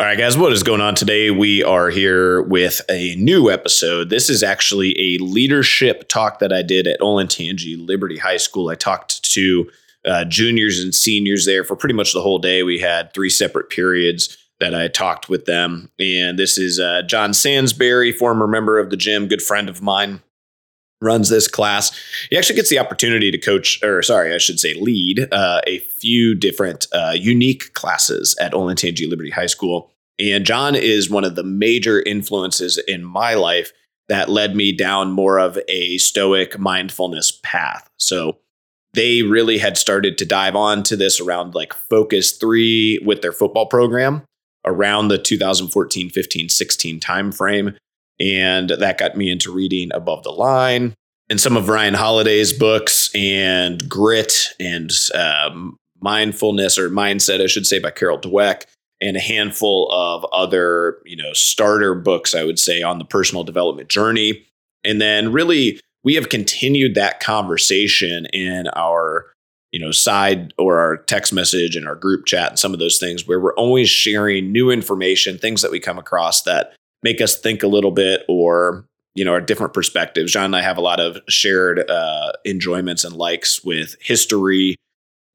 All right, guys, what is going on today? We are here with a new episode. This is actually a leadership talk that I did at Olentangy Liberty High School. I talked to uh, juniors and seniors there for pretty much the whole day. We had three separate periods that I talked with them. And this is uh, John Sansbury, former member of the gym, good friend of mine runs this class. He actually gets the opportunity to coach, or sorry, I should say lead uh, a few different uh, unique classes at Olentangy Liberty High School. And John is one of the major influences in my life that led me down more of a stoic mindfulness path. So they really had started to dive on to this around like focus three with their football program around the 2014 15 16 timeframe and that got me into reading Above the Line and some of Ryan Holiday's books and Grit and um, Mindfulness or Mindset, I should say, by Carol Dweck, and a handful of other, you know, starter books, I would say, on the personal development journey. And then really, we have continued that conversation in our you know side or our text message and our group chat and some of those things where we're always sharing new information things that we come across that make us think a little bit or you know our different perspectives. John and i have a lot of shared uh, enjoyments and likes with history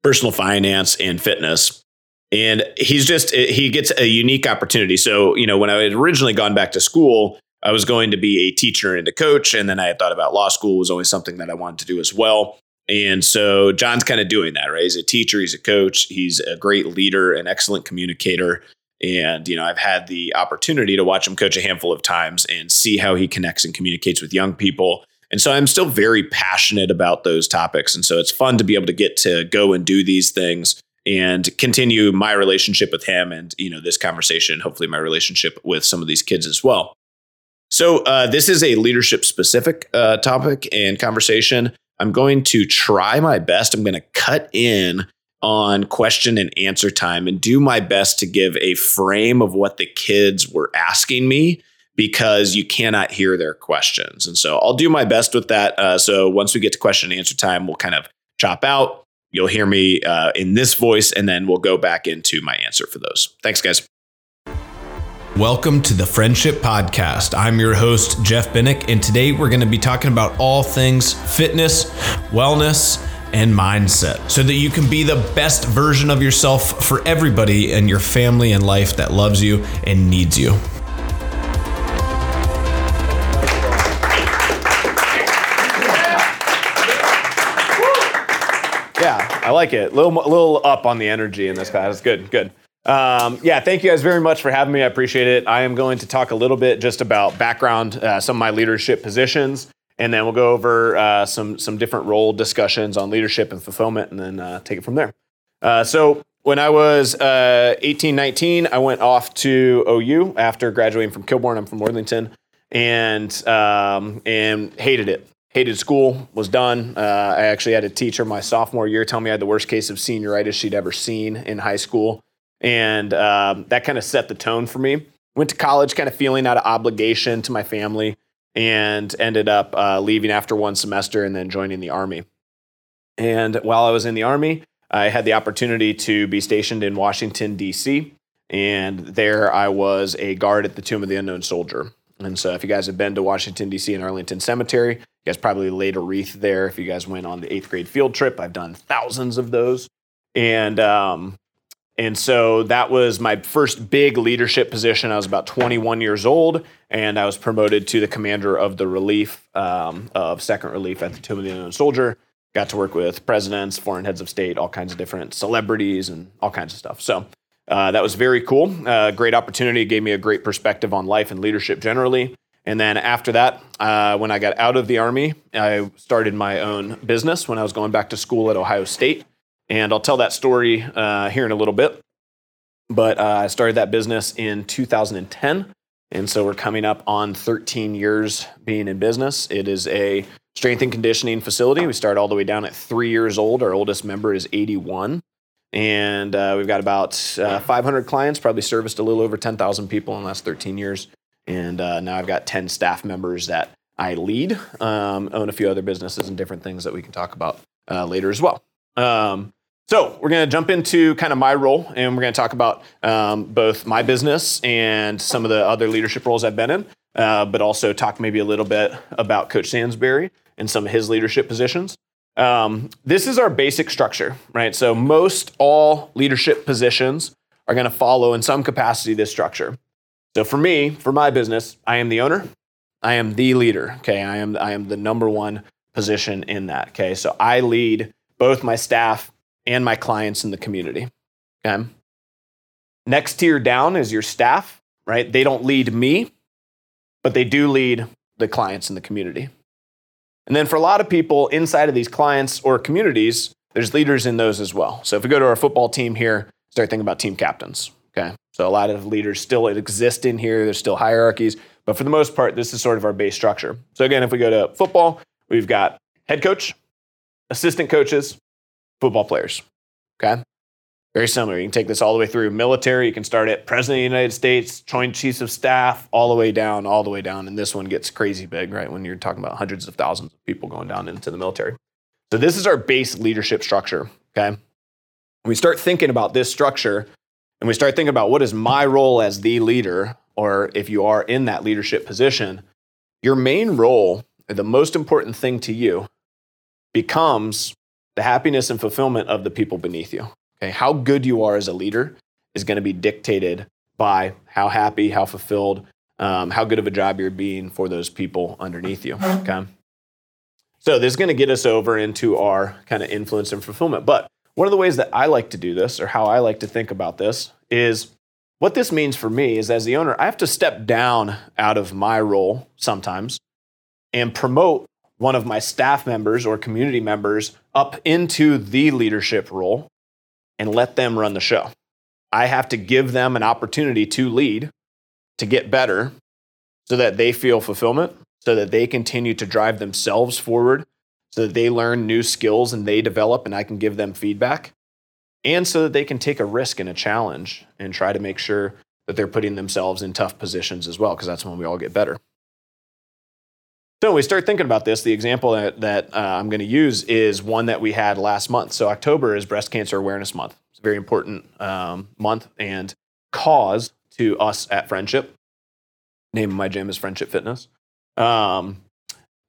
personal finance and fitness. And he's just he gets a unique opportunity. So you know when i had originally gone back to school i was going to be a teacher and a coach and then i had thought about law school was always something that i wanted to do as well. And so john's kind of doing that right? He's a teacher he's a coach he's a great leader an excellent communicator and, you know, I've had the opportunity to watch him coach a handful of times and see how he connects and communicates with young people. And so I'm still very passionate about those topics. And so it's fun to be able to get to go and do these things and continue my relationship with him and, you know, this conversation, hopefully my relationship with some of these kids as well. So uh, this is a leadership specific uh, topic and conversation. I'm going to try my best. I'm going to cut in on question and answer time and do my best to give a frame of what the kids were asking me because you cannot hear their questions. And so I'll do my best with that. Uh, so once we get to question and answer time, we'll kind of chop out. You'll hear me uh, in this voice, and then we'll go back into my answer for those. Thanks, guys. Welcome to the Friendship Podcast. I'm your host, Jeff Binnick, and today we're going to be talking about all things fitness, wellness, and mindset so that you can be the best version of yourself for everybody in your family and life that loves you and needs you. Yeah, I like it. A little, little up on the energy in this class. Good, good. Um, yeah, thank you guys very much for having me. I appreciate it. I am going to talk a little bit just about background, uh, some of my leadership positions, and then we'll go over uh, some some different role discussions on leadership and fulfillment, and then uh, take it from there. Uh, so when I was uh, 18, 19, I went off to OU after graduating from Kilbourne. I'm from Worthington, and um, and hated it. Hated school. Was done. Uh, I actually had a teacher my sophomore year tell me I had the worst case of senioritis she'd ever seen in high school, and um, that kind of set the tone for me. Went to college, kind of feeling out of obligation to my family and ended up uh, leaving after one semester and then joining the Army. And while I was in the Army, I had the opportunity to be stationed in Washington, D.C. And there I was a guard at the Tomb of the Unknown Soldier. And so, if you guys have been to Washington, D.C. and Arlington Cemetery, you guys probably laid a wreath there. If you guys went on the eighth grade field trip, I've done thousands of those. And um, and so that was my first big leadership position. I was about 21 years old, and I was promoted to the commander of the relief um, of Second Relief at the Tomb of the Unknown Soldier. Got to work with presidents, foreign heads of state, all kinds of different celebrities, and all kinds of stuff. So uh, that was very cool. Uh, great opportunity. It gave me a great perspective on life and leadership generally. And then after that, uh, when I got out of the Army, I started my own business when I was going back to school at Ohio State. And I'll tell that story uh, here in a little bit. But uh, I started that business in 2010. And so we're coming up on 13 years being in business. It is a strength and conditioning facility. We start all the way down at three years old. Our oldest member is 81. And uh, we've got about uh, 500 clients, probably serviced a little over 10,000 people in the last 13 years. And uh, now I've got 10 staff members that I lead, um, own a few other businesses and different things that we can talk about uh, later as well. Um, So we're going to jump into kind of my role, and we're going to talk about um, both my business and some of the other leadership roles I've been in, uh, but also talk maybe a little bit about Coach Sansbury and some of his leadership positions. Um, this is our basic structure, right? So most all leadership positions are going to follow in some capacity this structure. So for me, for my business, I am the owner, I am the leader. Okay, I am I am the number one position in that. Okay, so I lead both my staff and my clients in the community. Okay. Next tier down is your staff, right? They don't lead me, but they do lead the clients in the community. And then for a lot of people inside of these clients or communities, there's leaders in those as well. So if we go to our football team here, start thinking about team captains. Okay. So a lot of leaders still exist in here. There's still hierarchies, but for the most part, this is sort of our base structure. So again, if we go to football, we've got head coach, assistant coaches, football players. Okay. Very similar. You can take this all the way through military. You can start at President of the United States, Joint Chiefs of Staff, all the way down, all the way down. And this one gets crazy big, right? When you're talking about hundreds of thousands of people going down into the military. So this is our base leadership structure. Okay. When we start thinking about this structure and we start thinking about what is my role as the leader, or if you are in that leadership position, your main role, the most important thing to you, becomes the happiness and fulfillment of the people beneath you. Okay, how good you are as a leader is going to be dictated by how happy, how fulfilled, um, how good of a job you're being for those people underneath you. Okay. So this is going to get us over into our kind of influence and fulfillment. But one of the ways that I like to do this, or how I like to think about this, is what this means for me is as the owner, I have to step down out of my role sometimes and promote one of my staff members or community members up into the leadership role and let them run the show. I have to give them an opportunity to lead, to get better, so that they feel fulfillment, so that they continue to drive themselves forward, so that they learn new skills and they develop and I can give them feedback, and so that they can take a risk and a challenge and try to make sure that they're putting themselves in tough positions as well, because that's when we all get better. So we start thinking about this. The example that, that uh, I'm going to use is one that we had last month. So October is Breast Cancer Awareness Month. It's a very important um, month and cause to us at Friendship. Name of my gym is Friendship Fitness. Um,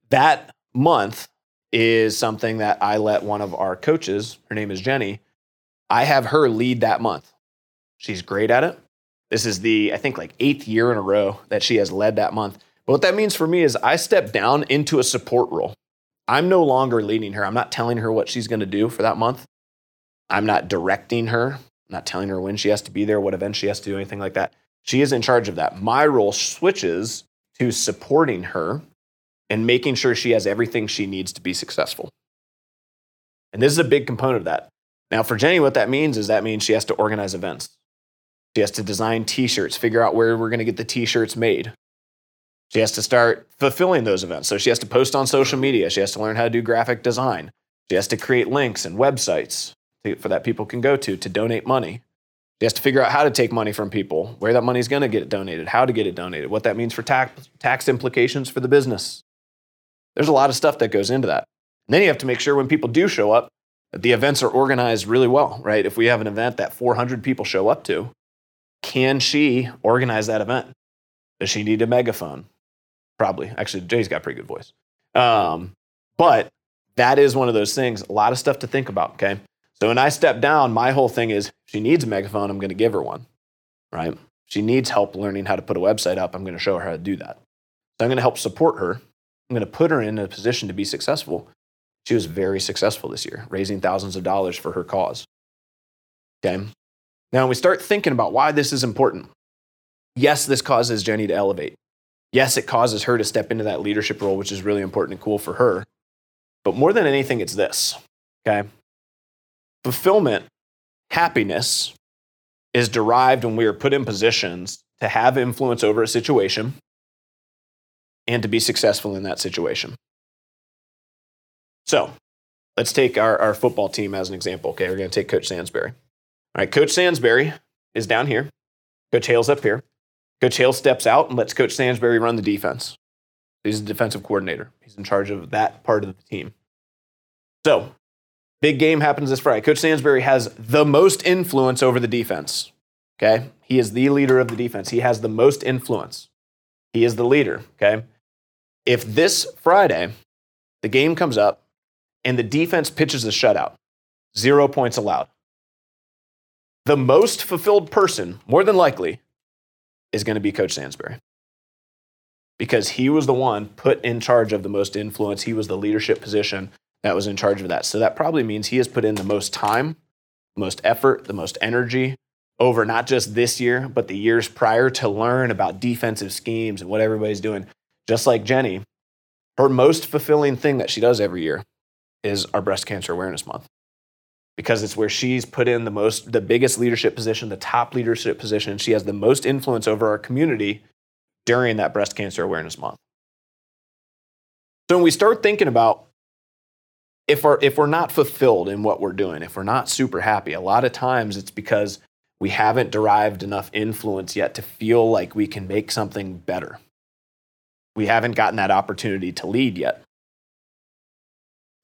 that month is something that I let one of our coaches, her name is Jenny, I have her lead that month. She's great at it. This is the, I think, like eighth year in a row that she has led that month. But what that means for me is I step down into a support role. I'm no longer leading her. I'm not telling her what she's going to do for that month. I'm not directing her. I'm not telling her when she has to be there, what event she has to do, anything like that. She is in charge of that. My role switches to supporting her and making sure she has everything she needs to be successful. And this is a big component of that. Now, for Jenny, what that means is that means she has to organize events. She has to design t shirts, figure out where we're going to get the t shirts made. She has to start fulfilling those events. So she has to post on social media. She has to learn how to do graphic design. She has to create links and websites to, for that people can go to to donate money. She has to figure out how to take money from people, where that money is going to get donated, how to get it donated, what that means for tax, tax implications for the business. There's a lot of stuff that goes into that. And then you have to make sure when people do show up, that the events are organized really well, right? If we have an event that 400 people show up to, can she organize that event? Does she need a megaphone? Probably. Actually, Jay's got a pretty good voice. Um, but that is one of those things, a lot of stuff to think about. Okay. So when I step down, my whole thing is she needs a megaphone, I'm going to give her one, right? She needs help learning how to put a website up, I'm going to show her how to do that. So I'm going to help support her. I'm going to put her in a position to be successful. She was very successful this year, raising thousands of dollars for her cause. Okay. Now we start thinking about why this is important. Yes, this causes Jenny to elevate. Yes, it causes her to step into that leadership role, which is really important and cool for her. But more than anything, it's this, okay? Fulfillment, happiness is derived when we are put in positions to have influence over a situation and to be successful in that situation. So let's take our, our football team as an example. Okay, we're going to take Coach Sansbury. All right, Coach Sansbury is down here, Coach Hale's up here. Coach Hale steps out and lets Coach Sansbury run the defense. He's the defensive coordinator. He's in charge of that part of the team. So Big game happens this Friday. Coach Sansbury has the most influence over the defense. Okay. He is the leader of the defense. He has the most influence. He is the leader. Okay. If this Friday the game comes up and the defense pitches a shutout, zero points allowed, the most fulfilled person, more than likely, is going to be Coach Sansbury. Because he was the one put in charge of the most influence. He was the leadership position that was in charge of that. So that probably means he has put in the most time, most effort, the most energy over not just this year, but the years prior to learn about defensive schemes and what everybody's doing. Just like Jenny, her most fulfilling thing that she does every year is our breast cancer awareness month because it's where she's put in the most the biggest leadership position the top leadership position she has the most influence over our community during that breast cancer awareness month. So when we start thinking about if we're if we're not fulfilled in what we're doing if we're not super happy a lot of times it's because we haven't derived enough influence yet to feel like we can make something better. We haven't gotten that opportunity to lead yet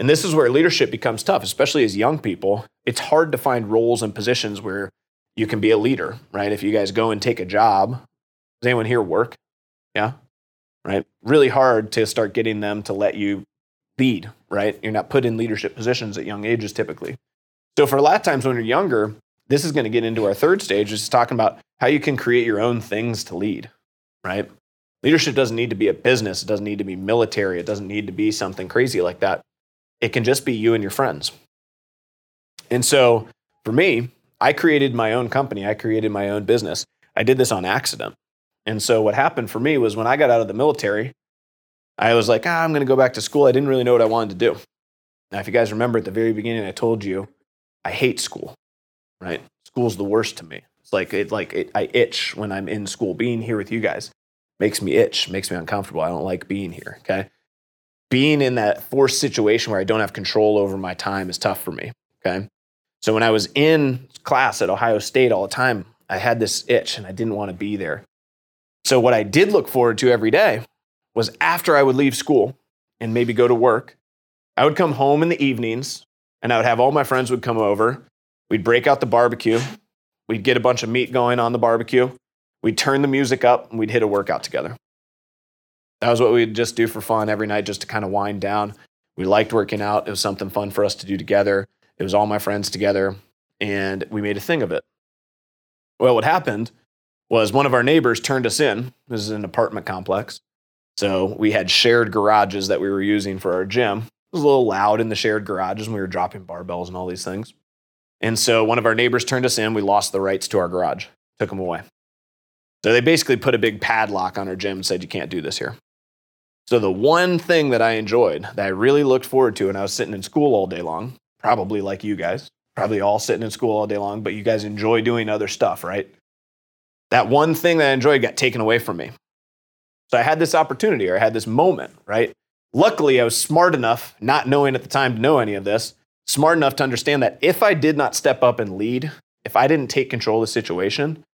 and this is where leadership becomes tough, especially as young people. It's hard to find roles and positions where you can be a leader, right? If you guys go and take a job, does anyone here work? Yeah, right? Really hard to start getting them to let you lead, right? You're not put in leadership positions at young ages typically. So for a lot of times when you're younger, this is going to get into our third stage, which is talking about how you can create your own things to lead, right? Leadership doesn't need to be a business. It doesn't need to be military. It doesn't need to be something crazy like that. It can just be you and your friends. And so for me, I created my own company, I created my own business. I did this on accident. And so what happened for me was when I got out of the military, I was like, ah, I'm going to go back to school. I didn't really know what I wanted to do. Now, if you guys remember at the very beginning, I told you I hate school, right? School's the worst to me. It's like it like it, I itch when I'm in school. Being here with you guys makes me itch, makes me uncomfortable. I don't like being here. Okay being in that forced situation where I don't have control over my time is tough for me. Okay. So when I was in class at Ohio State all the time, I had this itch and I didn't want to be there. So what I did look forward to every day was after I would leave school and maybe go to work, I would come home in the evenings and I would have all my friends would come over. We'd break out the barbecue. We'd get a bunch of meat going on the barbecue. We'd turn the music up and we'd hit a workout together. That was what we'd just do for fun every night, just to kind of wind down. We liked working out. It was something fun for us to do together. It was all my friends together, and we made a thing of it. Well, what happened was one of our neighbors turned us in. This is an apartment complex. So we had shared garages that we were using for our gym. It was a little loud in the shared garages when we were dropping barbells and all these things. And so one of our neighbors turned us in. We lost the rights to our garage, took them away. So they basically put a big padlock on our gym and said, You can't do this here. So, the one thing that I enjoyed that I really looked forward to, and I was sitting in school all day long, probably like you guys, probably all sitting in school all day long, but you guys enjoy doing other stuff, right? That one thing that I enjoyed got taken away from me. So, I had this opportunity or I had this moment, right? Luckily, I was smart enough, not knowing at the time to know any of this, smart enough to understand that if I did not step up and lead, if I didn't take control of the situation,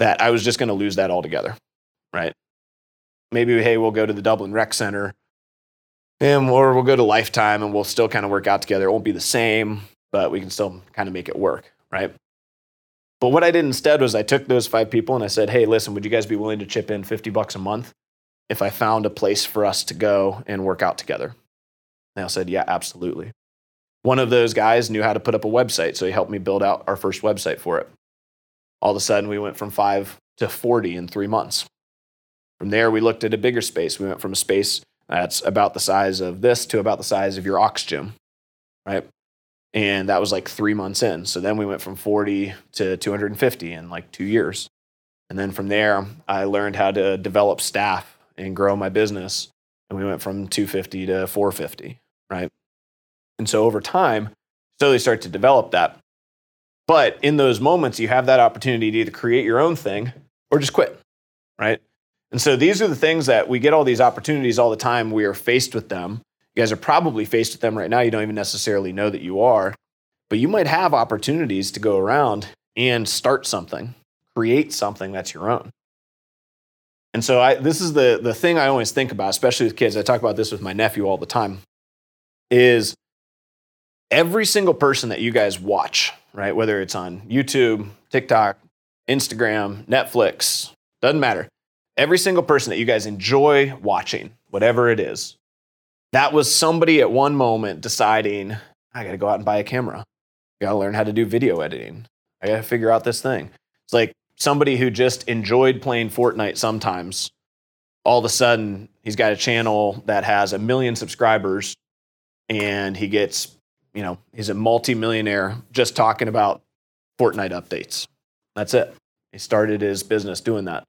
that I was just going to lose that altogether, right? Maybe hey we'll go to the dublin rec center and or we'll go to lifetime and we'll still kind of work out together. It won't be the same but we can still kind of make it work right? But what i did instead was i took those five people and i said hey listen would you guys be willing to chip in 50 bucks a month if i found a place for us to go and work out together? They all said yeah absolutely. One of those guys knew how to put up a website so he helped me build out our first website for it. All of a sudden we went from five to 40 in three months from there, we looked at a bigger space. We went from a space that's about the size of this to about the size of your ox gym, right? And that was like three months in. So then we went from 40 to 250 in like two years. And then from there, I learned how to develop staff and grow my business. And we went from 250 to 450, right? And so over time, slowly start to develop that. But in those moments, you have that opportunity to either create your own thing or just quit, right? And so these are the things that we get all these opportunities all the time. We are faced with them. You guys are probably faced with them right now. You don't even necessarily know that you are, but you might have opportunities to go around and start something, create something that's your own. And so I, this is the, the thing I always think about, especially with kids. I talk about this with my nephew all the time, is every single person that you guys watch, right? Whether it's on YouTube, TikTok, Instagram, Netflix, doesn't matter. Every single person that you guys enjoy watching, whatever it is, that was somebody at one moment deciding, I got to go out and buy a camera. I got to learn how to do video editing. I got to figure out this thing. It's like somebody who just enjoyed playing Fortnite sometimes. All of a sudden, he's got a channel that has a million subscribers and he gets, you know, he's a multimillionaire just talking about Fortnite updates. That's it. He started his business doing that.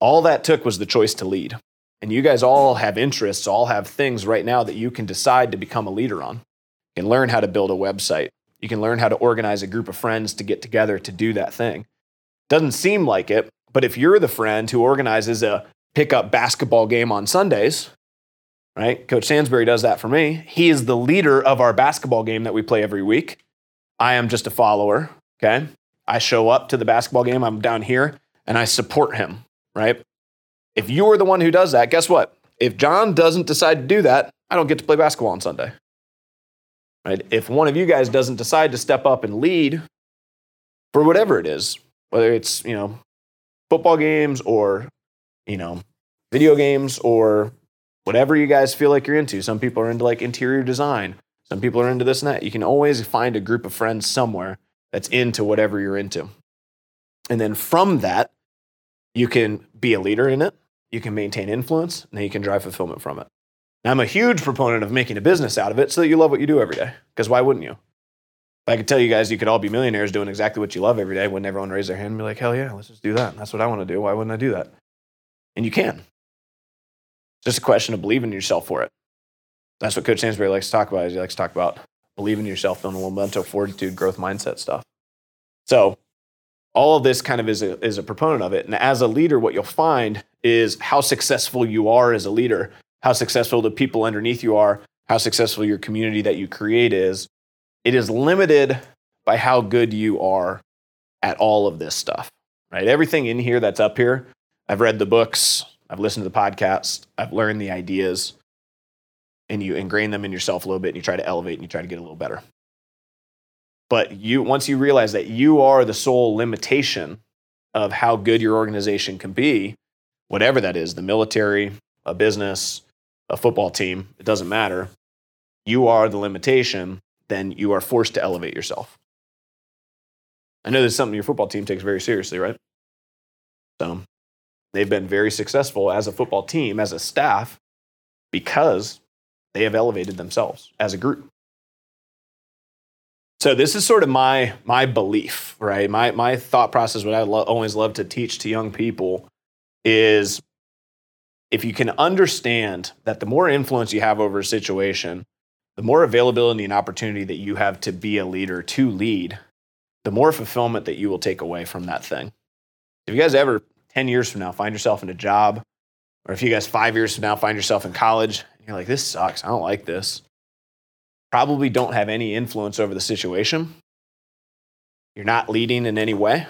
All that took was the choice to lead. And you guys all have interests, all have things right now that you can decide to become a leader on. You can learn how to build a website. You can learn how to organize a group of friends to get together to do that thing. Doesn't seem like it, but if you're the friend who organizes a pickup basketball game on Sundays, right? Coach Sansbury does that for me. He is the leader of our basketball game that we play every week. I am just a follower, okay? I show up to the basketball game, I'm down here, and I support him, right? If you are the one who does that, guess what? If John doesn't decide to do that, I don't get to play basketball on Sunday. Right? If one of you guys doesn't decide to step up and lead for whatever it is, whether it's, you know, football games or, you know, video games or whatever you guys feel like you're into. Some people are into like interior design. Some people are into this and that. You can always find a group of friends somewhere that's into whatever you're into. And then from that, you can be a leader in it, you can maintain influence, and you can drive fulfillment from it. Now, I'm a huge proponent of making a business out of it so that you love what you do every day. Because why wouldn't you? If I could tell you guys you could all be millionaires doing exactly what you love every day, wouldn't everyone raise their hand and be like, hell yeah, let's just do that? That's what I want to do. Why wouldn't I do that? And you can. It's just a question of believing in yourself for it. That's what Coach Sansbury likes to talk about. Is he likes to talk about believing in yourself, building a mental fortitude, growth mindset stuff. So all of this kind of is a, is a proponent of it. And as a leader, what you'll find is how successful you are as a leader, how successful the people underneath you are, how successful your community that you create is. It is limited by how good you are at all of this stuff, right? Everything in here that's up here, I've read the books, I've listened to the podcast, I've learned the ideas, and you ingrain them in yourself a little bit and you try to elevate and you try to get a little better. But you once you realize that you are the sole limitation of how good your organization can be, whatever that is, the military, a business, a football team, it doesn't matter. You are the limitation, then you are forced to elevate yourself. I know this is something your football team takes very seriously, right? So they've been very successful as a football team, as a staff, because they have elevated themselves as a group. So this is sort of my my belief, right? My my thought process. What I lo- always love to teach to young people is if you can understand that the more influence you have over a situation, the more availability and opportunity that you have to be a leader to lead, the more fulfillment that you will take away from that thing. If you guys ever 10 years from now find yourself in a job, or if you guys five years from now find yourself in college, you're like, this sucks. I don't like this probably don't have any influence over the situation. You're not leading in any way.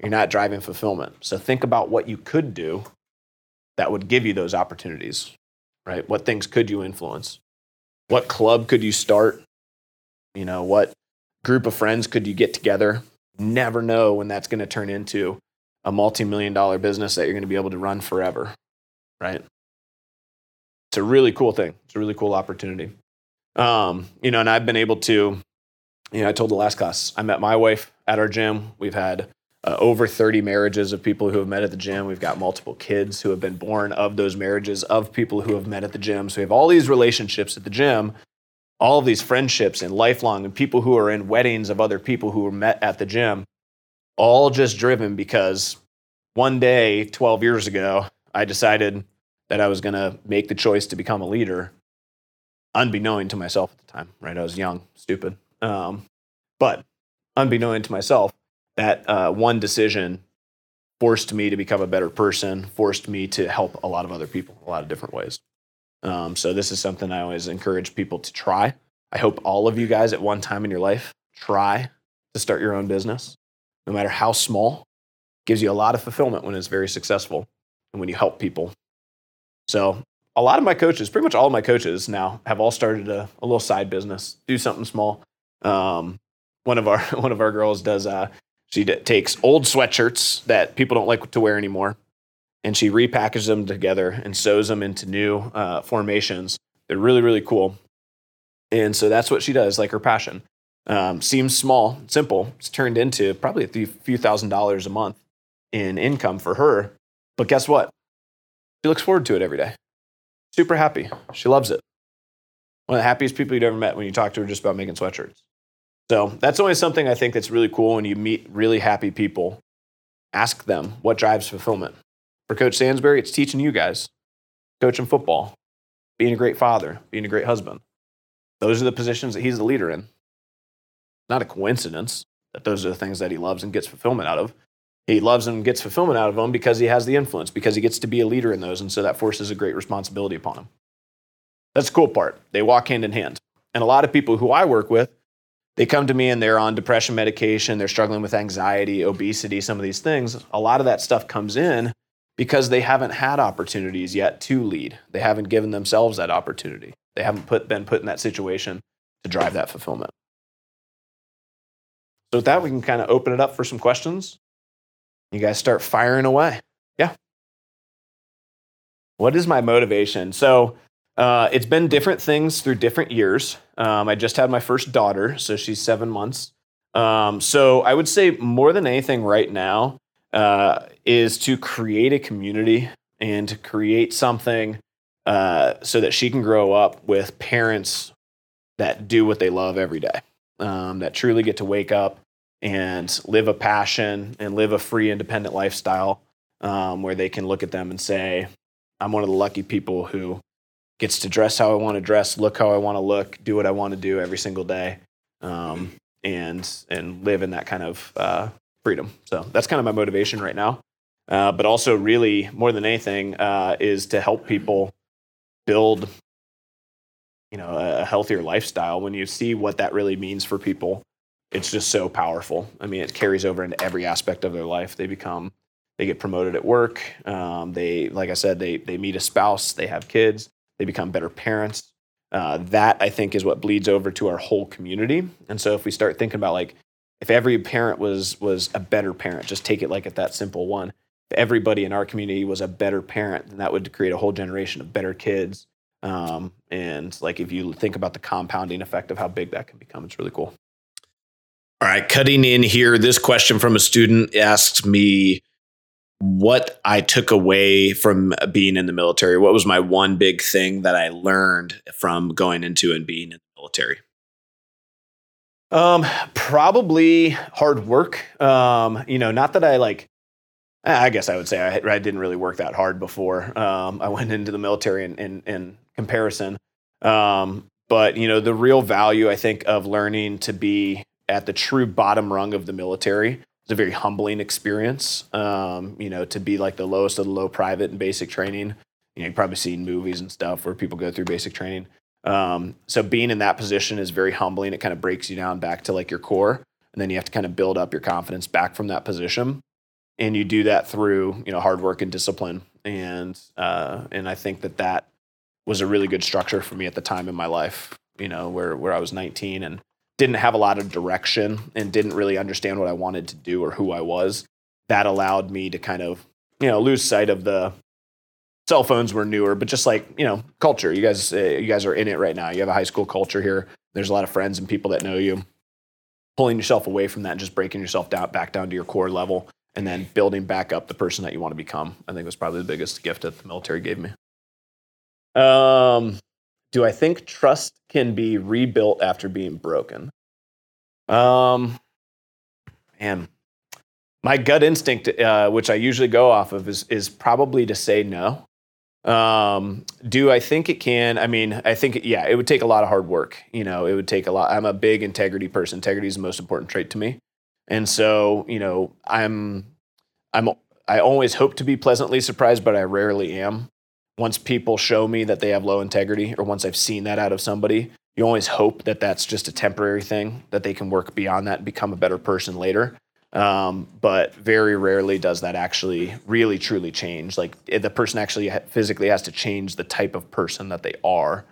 You're not driving fulfillment. So think about what you could do that would give you those opportunities, right? What things could you influence? What club could you start? You know, what group of friends could you get together? Never know when that's going to turn into a multi million dollar business that you're going to be able to run forever, right? It's a really cool thing. It's a really cool opportunity. Um, you know, and I've been able to, you know, I told the last class, I met my wife at our gym. We've had uh, over 30 marriages of people who have met at the gym. We've got multiple kids who have been born of those marriages of people who have met at the gym. So we have all these relationships at the gym, all of these friendships and lifelong, and people who are in weddings of other people who were met at the gym, all just driven because one day, 12 years ago, I decided that I was going to make the choice to become a leader unbeknown to myself at the time, right? I was young, stupid. Um, but unbeknown to myself, that uh, one decision forced me to become a better person, forced me to help a lot of other people a lot of different ways. Um, so this is something I always encourage people to try. I hope all of you guys at one time in your life try to start your own business, no matter how small. Gives you a lot of fulfillment when it's very successful and when you help people. So a lot of my coaches, pretty much all of my coaches now, have all started a, a little side business, do something small. Um, one of our one of our girls does. Uh, she d- takes old sweatshirts that people don't like to wear anymore, and she repackages them together and sews them into new uh, formations. They're really really cool, and so that's what she does, like her passion. Um, seems small, simple. It's turned into probably a few thousand dollars a month in income for her. But guess what? She looks forward to it every day. Super happy. She loves it. One of the happiest people you'd ever met when you talk to her just about making sweatshirts. So that's always something I think that's really cool when you meet really happy people. Ask them what drives fulfillment. For Coach Sansbury, it's teaching you guys, coaching football, being a great father, being a great husband. Those are the positions that he's the leader in. Not a coincidence that those are the things that he loves and gets fulfillment out of. He loves and gets fulfillment out of them because he has the influence, because he gets to be a leader in those. And so that forces a great responsibility upon him. That's the cool part. They walk hand in hand. And a lot of people who I work with, they come to me and they're on depression medication, they're struggling with anxiety, obesity, some of these things. A lot of that stuff comes in because they haven't had opportunities yet to lead. They haven't given themselves that opportunity. They haven't put, been put in that situation to drive that fulfillment. So, with that, we can kind of open it up for some questions. You guys start firing away. Yeah. What is my motivation? So, uh, it's been different things through different years. Um, I just had my first daughter, so she's seven months. Um, so I would say more than anything right now uh, is to create a community and to create something uh, so that she can grow up with parents that do what they love every day, um, that truly get to wake up and live a passion and live a free, independent lifestyle um, where they can look at them and say, I'm one of the lucky people who gets to dress how I want to dress, look how I want to look, do what I want to do every single day, um, and and live in that kind of uh, freedom. So that's kind of my motivation right now. Uh, but also, really, more than anything, uh, is to help people build, you know, a healthier lifestyle. When you see what that really means for people, it's just so powerful. I mean, it carries over into every aspect of their life. They become, they get promoted at work. Um, they, like I said, they they meet a spouse. They have kids they become better parents. Uh, that I think is what bleeds over to our whole community. And so if we start thinking about like if every parent was was a better parent, just take it like at that simple one. If everybody in our community was a better parent, then that would create a whole generation of better kids. Um, and like if you think about the compounding effect of how big that can become, it's really cool. All right, cutting in here, this question from a student asks me what I took away from being in the military. What was my one big thing that I learned from going into and being in the military? Um, probably hard work. Um, you know, not that I like. I guess I would say I, I didn't really work that hard before um, I went into the military in, in, in comparison. Um, but you know, the real value I think of learning to be at the true bottom rung of the military it's a very humbling experience. Um, you know, to be like the lowest of the low private and basic training. You know, you've probably seen movies and stuff where people go through basic training. Um, so being in that position is very humbling. It kind of breaks you down back to like your core, and then you have to kind of build up your confidence back from that position. And you do that through you know hard work and discipline. And uh, and I think that that was a really good structure for me at the time in my life. You know, where where I was 19 and didn't have a lot of direction and didn't really understand what I wanted to do or who I was, that allowed me to kind of, you know, lose sight of the cell phones were newer, but just like, you know, culture. You guys uh, you guys are in it right now. You have a high school culture here. There's a lot of friends and people that know you. Pulling yourself away from that and just breaking yourself down back down to your core level and then building back up the person that you want to become. I think was probably the biggest gift that the military gave me. Um do I think trust can be rebuilt after being broken? Um, man, my gut instinct, uh, which I usually go off of, is is probably to say no. Um, do I think it can? I mean, I think yeah, it would take a lot of hard work. You know, it would take a lot. I'm a big integrity person. Integrity is the most important trait to me, and so you know, I'm I'm I always hope to be pleasantly surprised, but I rarely am once people show me that they have low integrity or once I've seen that out of somebody, you always hope that that's just a temporary thing, that they can work beyond that and become a better person later. Um, but very rarely does that actually really truly change. Like the person actually physically has to change the type of person that they are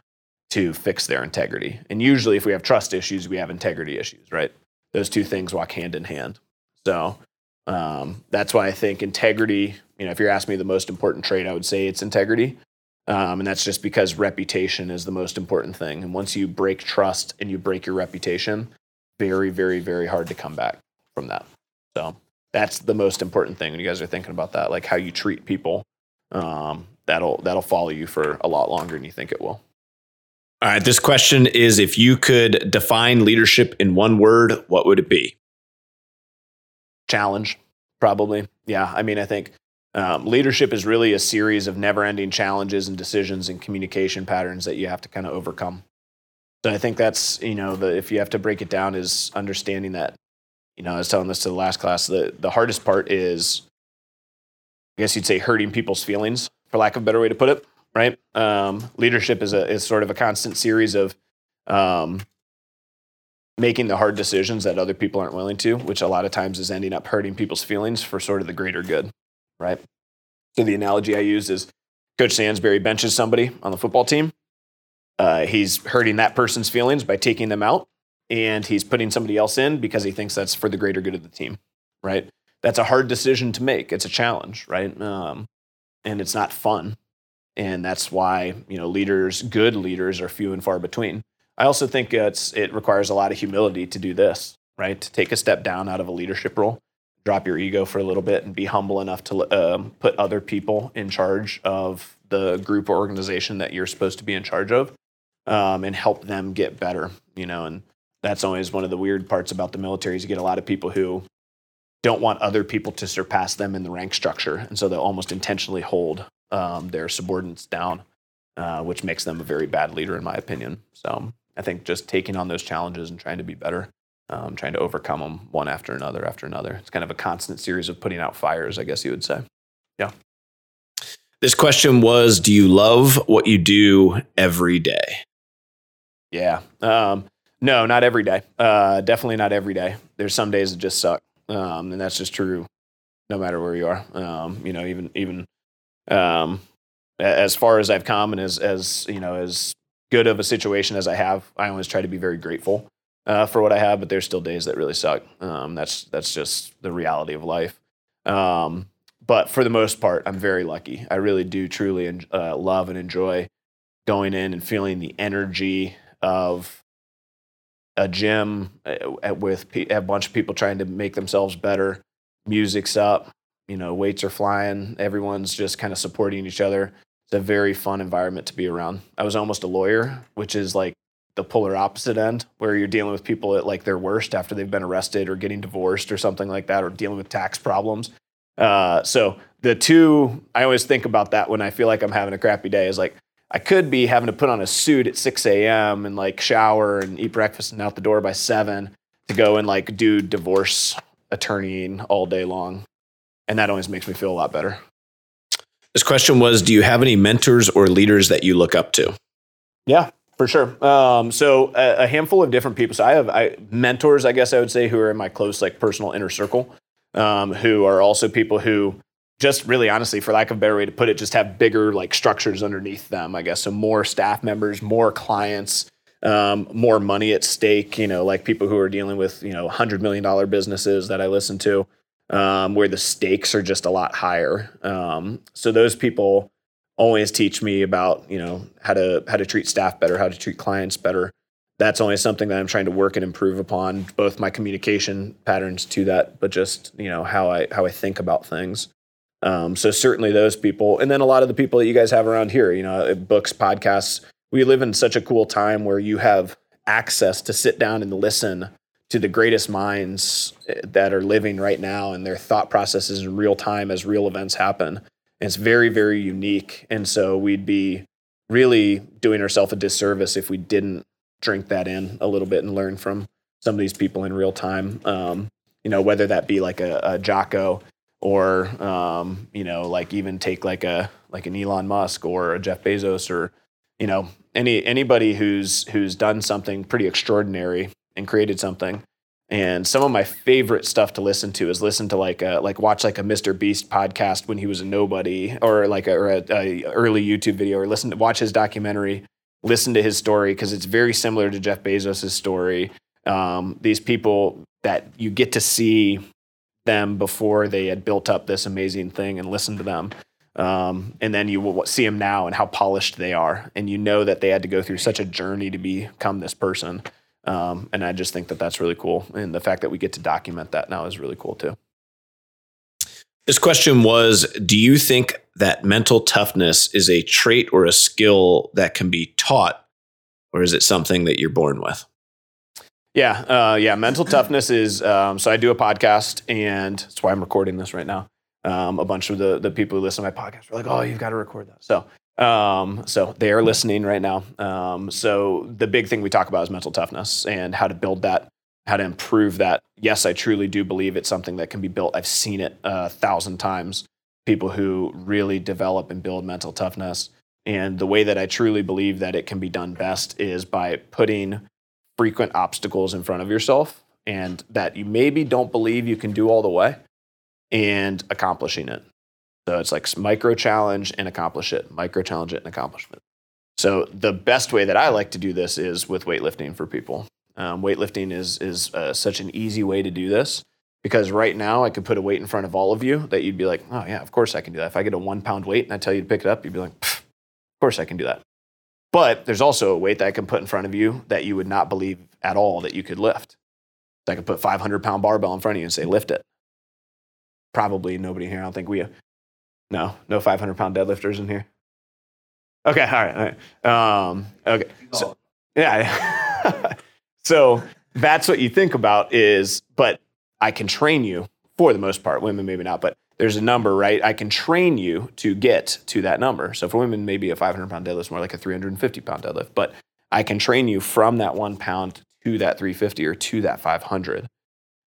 to fix their integrity. And usually, if we have trust issues, we have integrity issues, right? Those two things walk hand in hand. So um, that's why I think integrity, you know, if you're asking me the most important trait, I would say it's integrity. Um, and that's just because reputation is the most important thing. And once you break trust and you break your reputation, very, very, very hard to come back from that. So that's the most important thing when you guys are thinking about that, like how you treat people. Um, that'll that'll follow you for a lot longer than you think it will. All right, this question is if you could define leadership in one word, what would it be? Challenge, probably. Yeah, I mean, I think um, leadership is really a series of never-ending challenges and decisions and communication patterns that you have to kind of overcome. So I think that's you know the if you have to break it down is understanding that you know I was telling this to the last class the the hardest part is I guess you'd say hurting people's feelings for lack of a better way to put it right? Um, leadership is a is sort of a constant series of um, making the hard decisions that other people aren't willing to, which a lot of times is ending up hurting people's feelings for sort of the greater good, right? So the analogy I use is Coach Sansbury benches somebody on the football team. Uh, he's hurting that person's feelings by taking them out, and he's putting somebody else in because he thinks that's for the greater good of the team, right? That's a hard decision to make. It's a challenge, right? Um, and it's not fun and that's why you know leaders, good leaders, are few and far between. I also think it's it requires a lot of humility to do this, right? To take a step down out of a leadership role, drop your ego for a little bit, and be humble enough to um, put other people in charge of the group or organization that you're supposed to be in charge of, um, and help them get better. You know, and that's always one of the weird parts about the military is you get a lot of people who don't want other people to surpass them in the rank structure, and so they'll almost intentionally hold um, their subordinates down, uh, which makes them a very bad leader, in my opinion. So I think just taking on those challenges and trying to be better, um, trying to overcome them one after another after another. It's kind of a constant series of putting out fires, I guess you would say. Yeah. This question was Do you love what you do every day? Yeah. Um, no, not every day. Uh, definitely not every day. There's some days that just suck. Um, and that's just true no matter where you are. Um, you know, even, even um, as far as I've come and as, as, you know, as good of a situation as I have, I always try to be very grateful uh, for what I have, but there's still days that really suck. Um, that's, that's just the reality of life. Um, but for the most part, I'm very lucky. I really do truly uh, love and enjoy going in and feeling the energy of a gym uh, with a bunch of people trying to make themselves better. Music's up, you know, weights are flying. Everyone's just kind of supporting each other. It's a very fun environment to be around. I was almost a lawyer, which is like the polar opposite end, where you're dealing with people at like their worst after they've been arrested or getting divorced or something like that, or dealing with tax problems. Uh, so the two, I always think about that when I feel like I'm having a crappy day. Is like I could be having to put on a suit at 6 a.m. and like shower and eat breakfast and out the door by seven to go and like do divorce attorneying all day long and that always makes me feel a lot better. This question was Do you have any mentors or leaders that you look up to? Yeah, for sure. Um, so a, a, handful of different people. So I have I, mentors, I guess I would say, who are in my close, like personal inner circle, um, who are also people who just really honestly, for lack of a better way to put it, just have bigger like structures underneath them, I guess. So more staff members, more clients, um, more money at stake, you know, like people who are dealing with, you know, $100 million businesses that I listen to um, where the stakes are just a lot higher. Um, so those people always teach me about you know how to how to treat staff better, how to treat clients better. That's always something that I'm trying to work and improve upon, both my communication patterns to that, but just you know how I how I think about things. Um, so certainly those people, and then a lot of the people that you guys have around here, you know, books, podcasts. We live in such a cool time where you have access to sit down and listen to the greatest minds eh, that are living right now and their thought processes in real time as real events happen. It's very, very unique. And so we'd be really doing ourselves a disservice if we didn't drink that in a little bit and learn from some of these people in real time. Um, you know, whether that be like a, a Jocko or um, you know, like even take like a like an Elon Musk or a Jeff Bezos or you know any anybody who's who's done something pretty extraordinary and created something And some of my favorite stuff to listen to is listen to like a, like watch like a Mr. Beast podcast when he was a nobody, or like a, or a, a early YouTube video, or listen to watch his documentary, listen to his story because it's very similar to Jeff Bezos' story. Um, these people that you get to see them before they had built up this amazing thing and listen to them. Um, and then you will see them now and how polished they are, and you know that they had to go through such a journey to become this person. Um, and I just think that that's really cool. And the fact that we get to document that now is really cool too. This question was Do you think that mental toughness is a trait or a skill that can be taught, or is it something that you're born with? Yeah, uh, yeah. Mental toughness is um, so I do a podcast, and that's why I'm recording this right now. Um, a bunch of the the people who listen to my podcast are like, "Oh, you've got to record that." So um, so they are listening right now. Um, so the big thing we talk about is mental toughness and how to build that, how to improve that. Yes, I truly do believe it's something that can be built. I've seen it a thousand times. People who really develop and build mental toughness. And the way that I truly believe that it can be done best is by putting frequent obstacles in front of yourself and that you maybe don't believe you can do all the way and accomplishing it. So it's like micro challenge and accomplish it, micro challenge it and accomplishment. So the best way that I like to do this is with weightlifting for people. Um, weightlifting is is uh, such an easy way to do this because right now I could put a weight in front of all of you that you'd be like, oh yeah, of course I can do that. If I get a one pound weight and I tell you to pick it up, you'd be like, of course I can do that. But there's also a weight that I can put in front of you that you would not believe at all that you could lift. So I could put 500 pound barbell in front of you and say, lift it. Probably nobody here. I don't think we no, no 500 pound deadlifters in here. Okay, all right, all right. Um, okay, so, yeah. so that's what you think about is, but I can train you for the most part. Women maybe not, but there's a number, right? I can train you to get to that number. So for women, maybe a 500 pound deadlift is more like a 350 pound deadlift, but I can train you from that one pound to that 350 or to that 500.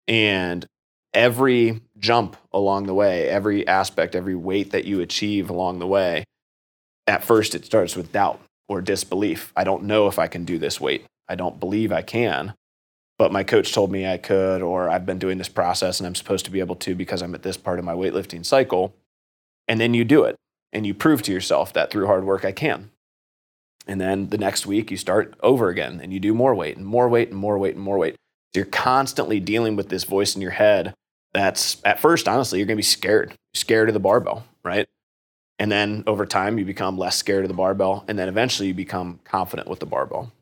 And every jump along the way, every aspect, every weight that you achieve along the way, at first it starts with doubt or disbelief. I don't know if I can do this weight. I don't believe I can, but my coach told me I could, or I've been doing this process and I'm supposed to be able to because I'm at this part of my weightlifting cycle. And then you do it and you prove to yourself that through hard work I can. And then the next week you start over again and you do more weight and more weight and more weight and more weight. So you're constantly dealing with this voice in your head that's at first, honestly, you're going to be scared, scared of the barbell, right? And then over time, you become less scared of the barbell. And then eventually, you become confident with the barbell.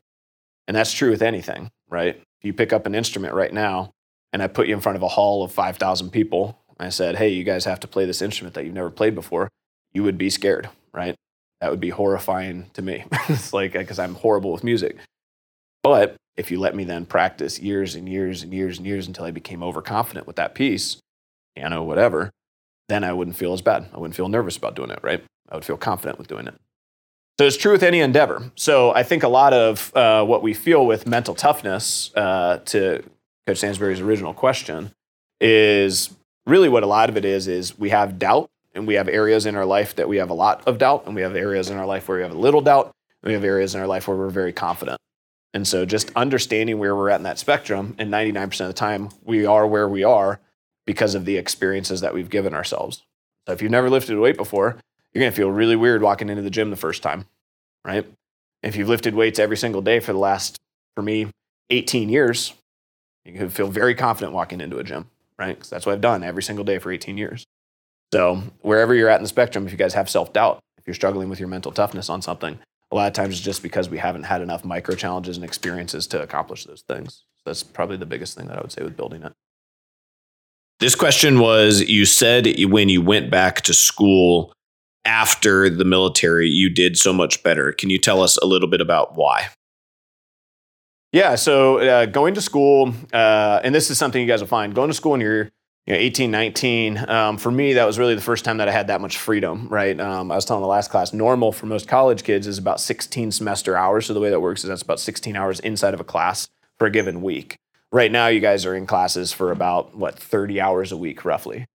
And that's true with anything, right? If you pick up an instrument right now and I put you in front of a hall of 5,000 people, I said, hey, you guys have to play this instrument that you've never played before, you would be scared, right? That would be horrifying to me. it's like, because I'm horrible with music. But if you let me then practice years and years and years and years until I became overconfident with that piece, piano, whatever, then I wouldn't feel as bad. I wouldn't feel nervous about doing it, right? I would feel confident with doing it. So it's true with any endeavor. So I think a lot of uh, what we feel with mental toughness, uh, to Coach Sansbury's original question, is really what a lot of it is, is we have doubt and we have areas in our life that we have a lot of doubt and we have areas in our life where we have a little doubt. And we have areas in our life where we're very confident. And so just understanding where we're at in that spectrum, and 99% of the time, we are where we are because of the experiences that we've given ourselves. So if you've never lifted a weight before, you're going to feel really weird walking into the gym the first time, right? If you've lifted weights every single day for the last, for me, 18 years, you can feel very confident walking into a gym, right? Because that's what I've done every single day for 18 years. So wherever you're at in the spectrum, if you guys have self doubt, if you're struggling with your mental toughness on something, a lot of times it's just because we haven't had enough micro challenges and experiences to accomplish those things. So that's probably the biggest thing that I would say with building it. This question was you said when you went back to school after the military, you did so much better. Can you tell us a little bit about why? Yeah, so uh, going to school, uh, and this is something you guys will find going to school when you're you know, 18, 19, um, for me, that was really the first time that I had that much freedom, right? Um, I was telling the last class, normal for most college kids is about 16 semester hours. So the way that works is that's about 16 hours inside of a class for a given week. Right now, you guys are in classes for about, what, 30 hours a week, roughly.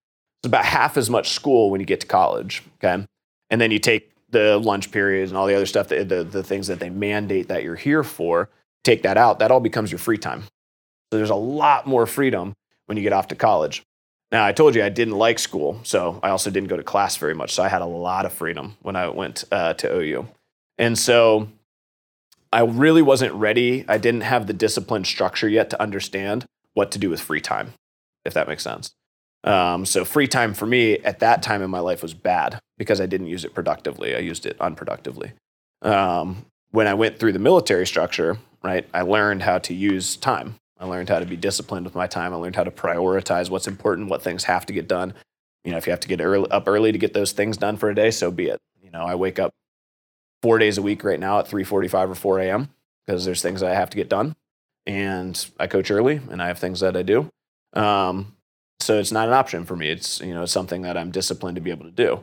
It's about half as much school when you get to college, okay? And then you take the lunch periods and all the other stuff, the, the, the things that they mandate that you're here for, take that out, that all becomes your free time. So there's a lot more freedom when you get off to college. Now, I told you I didn't like school, so I also didn't go to class very much. So I had a lot of freedom when I went uh, to OU. And so I really wasn't ready. I didn't have the discipline structure yet to understand what to do with free time, if that makes sense. Um, so free time for me at that time in my life was bad because I didn't use it productively. I used it unproductively. Um, when I went through the military structure, right, I learned how to use time. I learned how to be disciplined with my time. I learned how to prioritize what's important, what things have to get done. You know, if you have to get early, up early to get those things done for a day, so be it. You know, I wake up four days a week right now at 3.45 or 4 a.m. because there's things that I have to get done. And I coach early and I have things that I do. Um, so it's not an option for me. It's, you know, it's something that I'm disciplined to be able to do.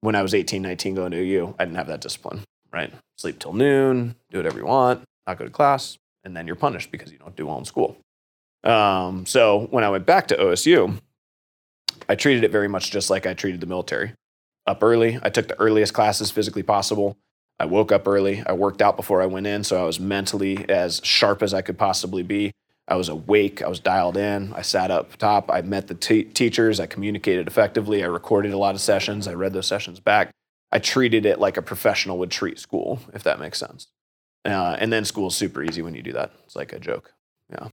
When I was 18, 19 going to OU, I didn't have that discipline, right? Sleep till noon, do whatever you want, not go to class, and then you're punished because you don't do well in school. Um, so when I went back to OSU, I treated it very much just like I treated the military. Up early, I took the earliest classes physically possible. I woke up early. I worked out before I went in, so I was mentally as sharp as I could possibly be. I was awake. I was dialed in. I sat up top. I met the t- teachers. I communicated effectively. I recorded a lot of sessions. I read those sessions back. I treated it like a professional would treat school, if that makes sense. Uh, and then school's super easy when you do that. It's like a joke. Yeah.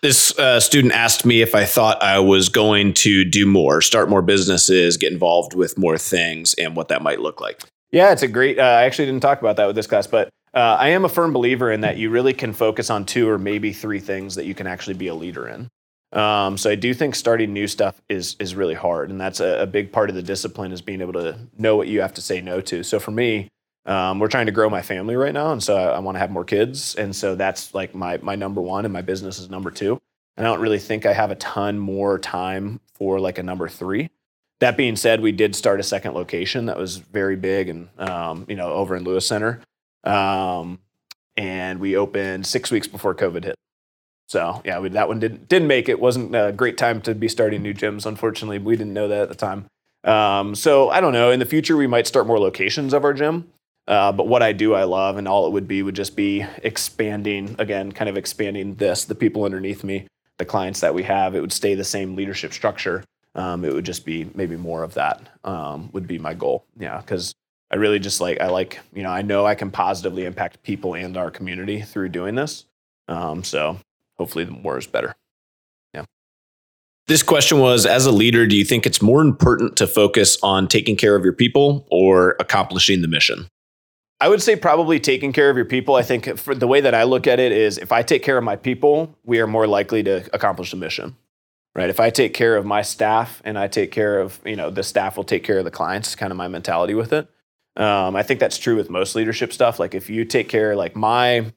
This uh, student asked me if I thought I was going to do more, start more businesses, get involved with more things, and what that might look like. Yeah, it's a great. Uh, I actually didn't talk about that with this class, but uh, I am a firm believer in that you really can focus on two or maybe three things that you can actually be a leader in. Um, so I do think starting new stuff is is really hard, and that's a, a, big part of the discipline is being able to know what you have to say no to. So for me, um, we're trying to grow my family right now, and so I, I want to have more kids, and so that's like my my number one, and my business is number two. And I don't really think I have a ton more time for like a number three. That being said, we did start a second location that was very big, and um, you know, over in Lewis Center, um, and we opened six weeks before COVID hit. So yeah, we, that one didn't didn't make it. wasn't a great time to be starting new gyms. Unfortunately, we didn't know that at the time. Um, so I don't know. In the future, we might start more locations of our gym. Uh, but what I do, I love, and all it would be would just be expanding again, kind of expanding this, the people underneath me, the clients that we have. It would stay the same leadership structure. Um, it would just be maybe more of that um, would be my goal. Yeah, because I really just like I like you know I know I can positively impact people and our community through doing this. Um, so hopefully the more is better. Yeah. This question was as a leader, do you think it's more important to focus on taking care of your people or accomplishing the mission? I would say probably taking care of your people. I think for the way that I look at it is if I take care of my people, we are more likely to accomplish the mission. Right? If I take care of my staff and I take care of, you know, the staff will take care of the clients, It's kind of my mentality with it. Um, I think that's true with most leadership stuff. Like if you take care, like my,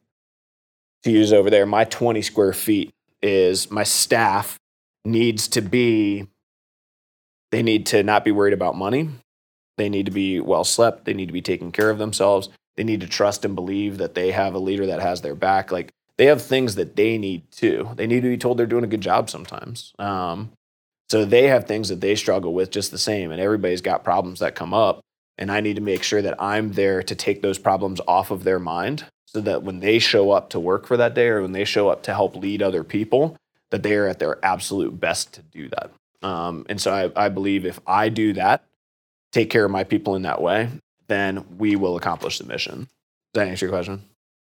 to use over there, my 20 square feet is my staff needs to be, they need to not be worried about money. They need to be well slept. They need to be taking care of themselves. They need to trust and believe that they have a leader that has their back. Like they have things that they need too. They need to be told they're doing a good job sometimes. Um, so they have things that they struggle with just the same. And everybody's got problems that come up. And I need to make sure that I'm there to take those problems off of their mind so that when they show up to work for that day or when they show up to help lead other people, that they are at their absolute best to do that. Um, and so I, I believe if I do that, take care of my people in that way, then we will accomplish the mission. Does that answer your question?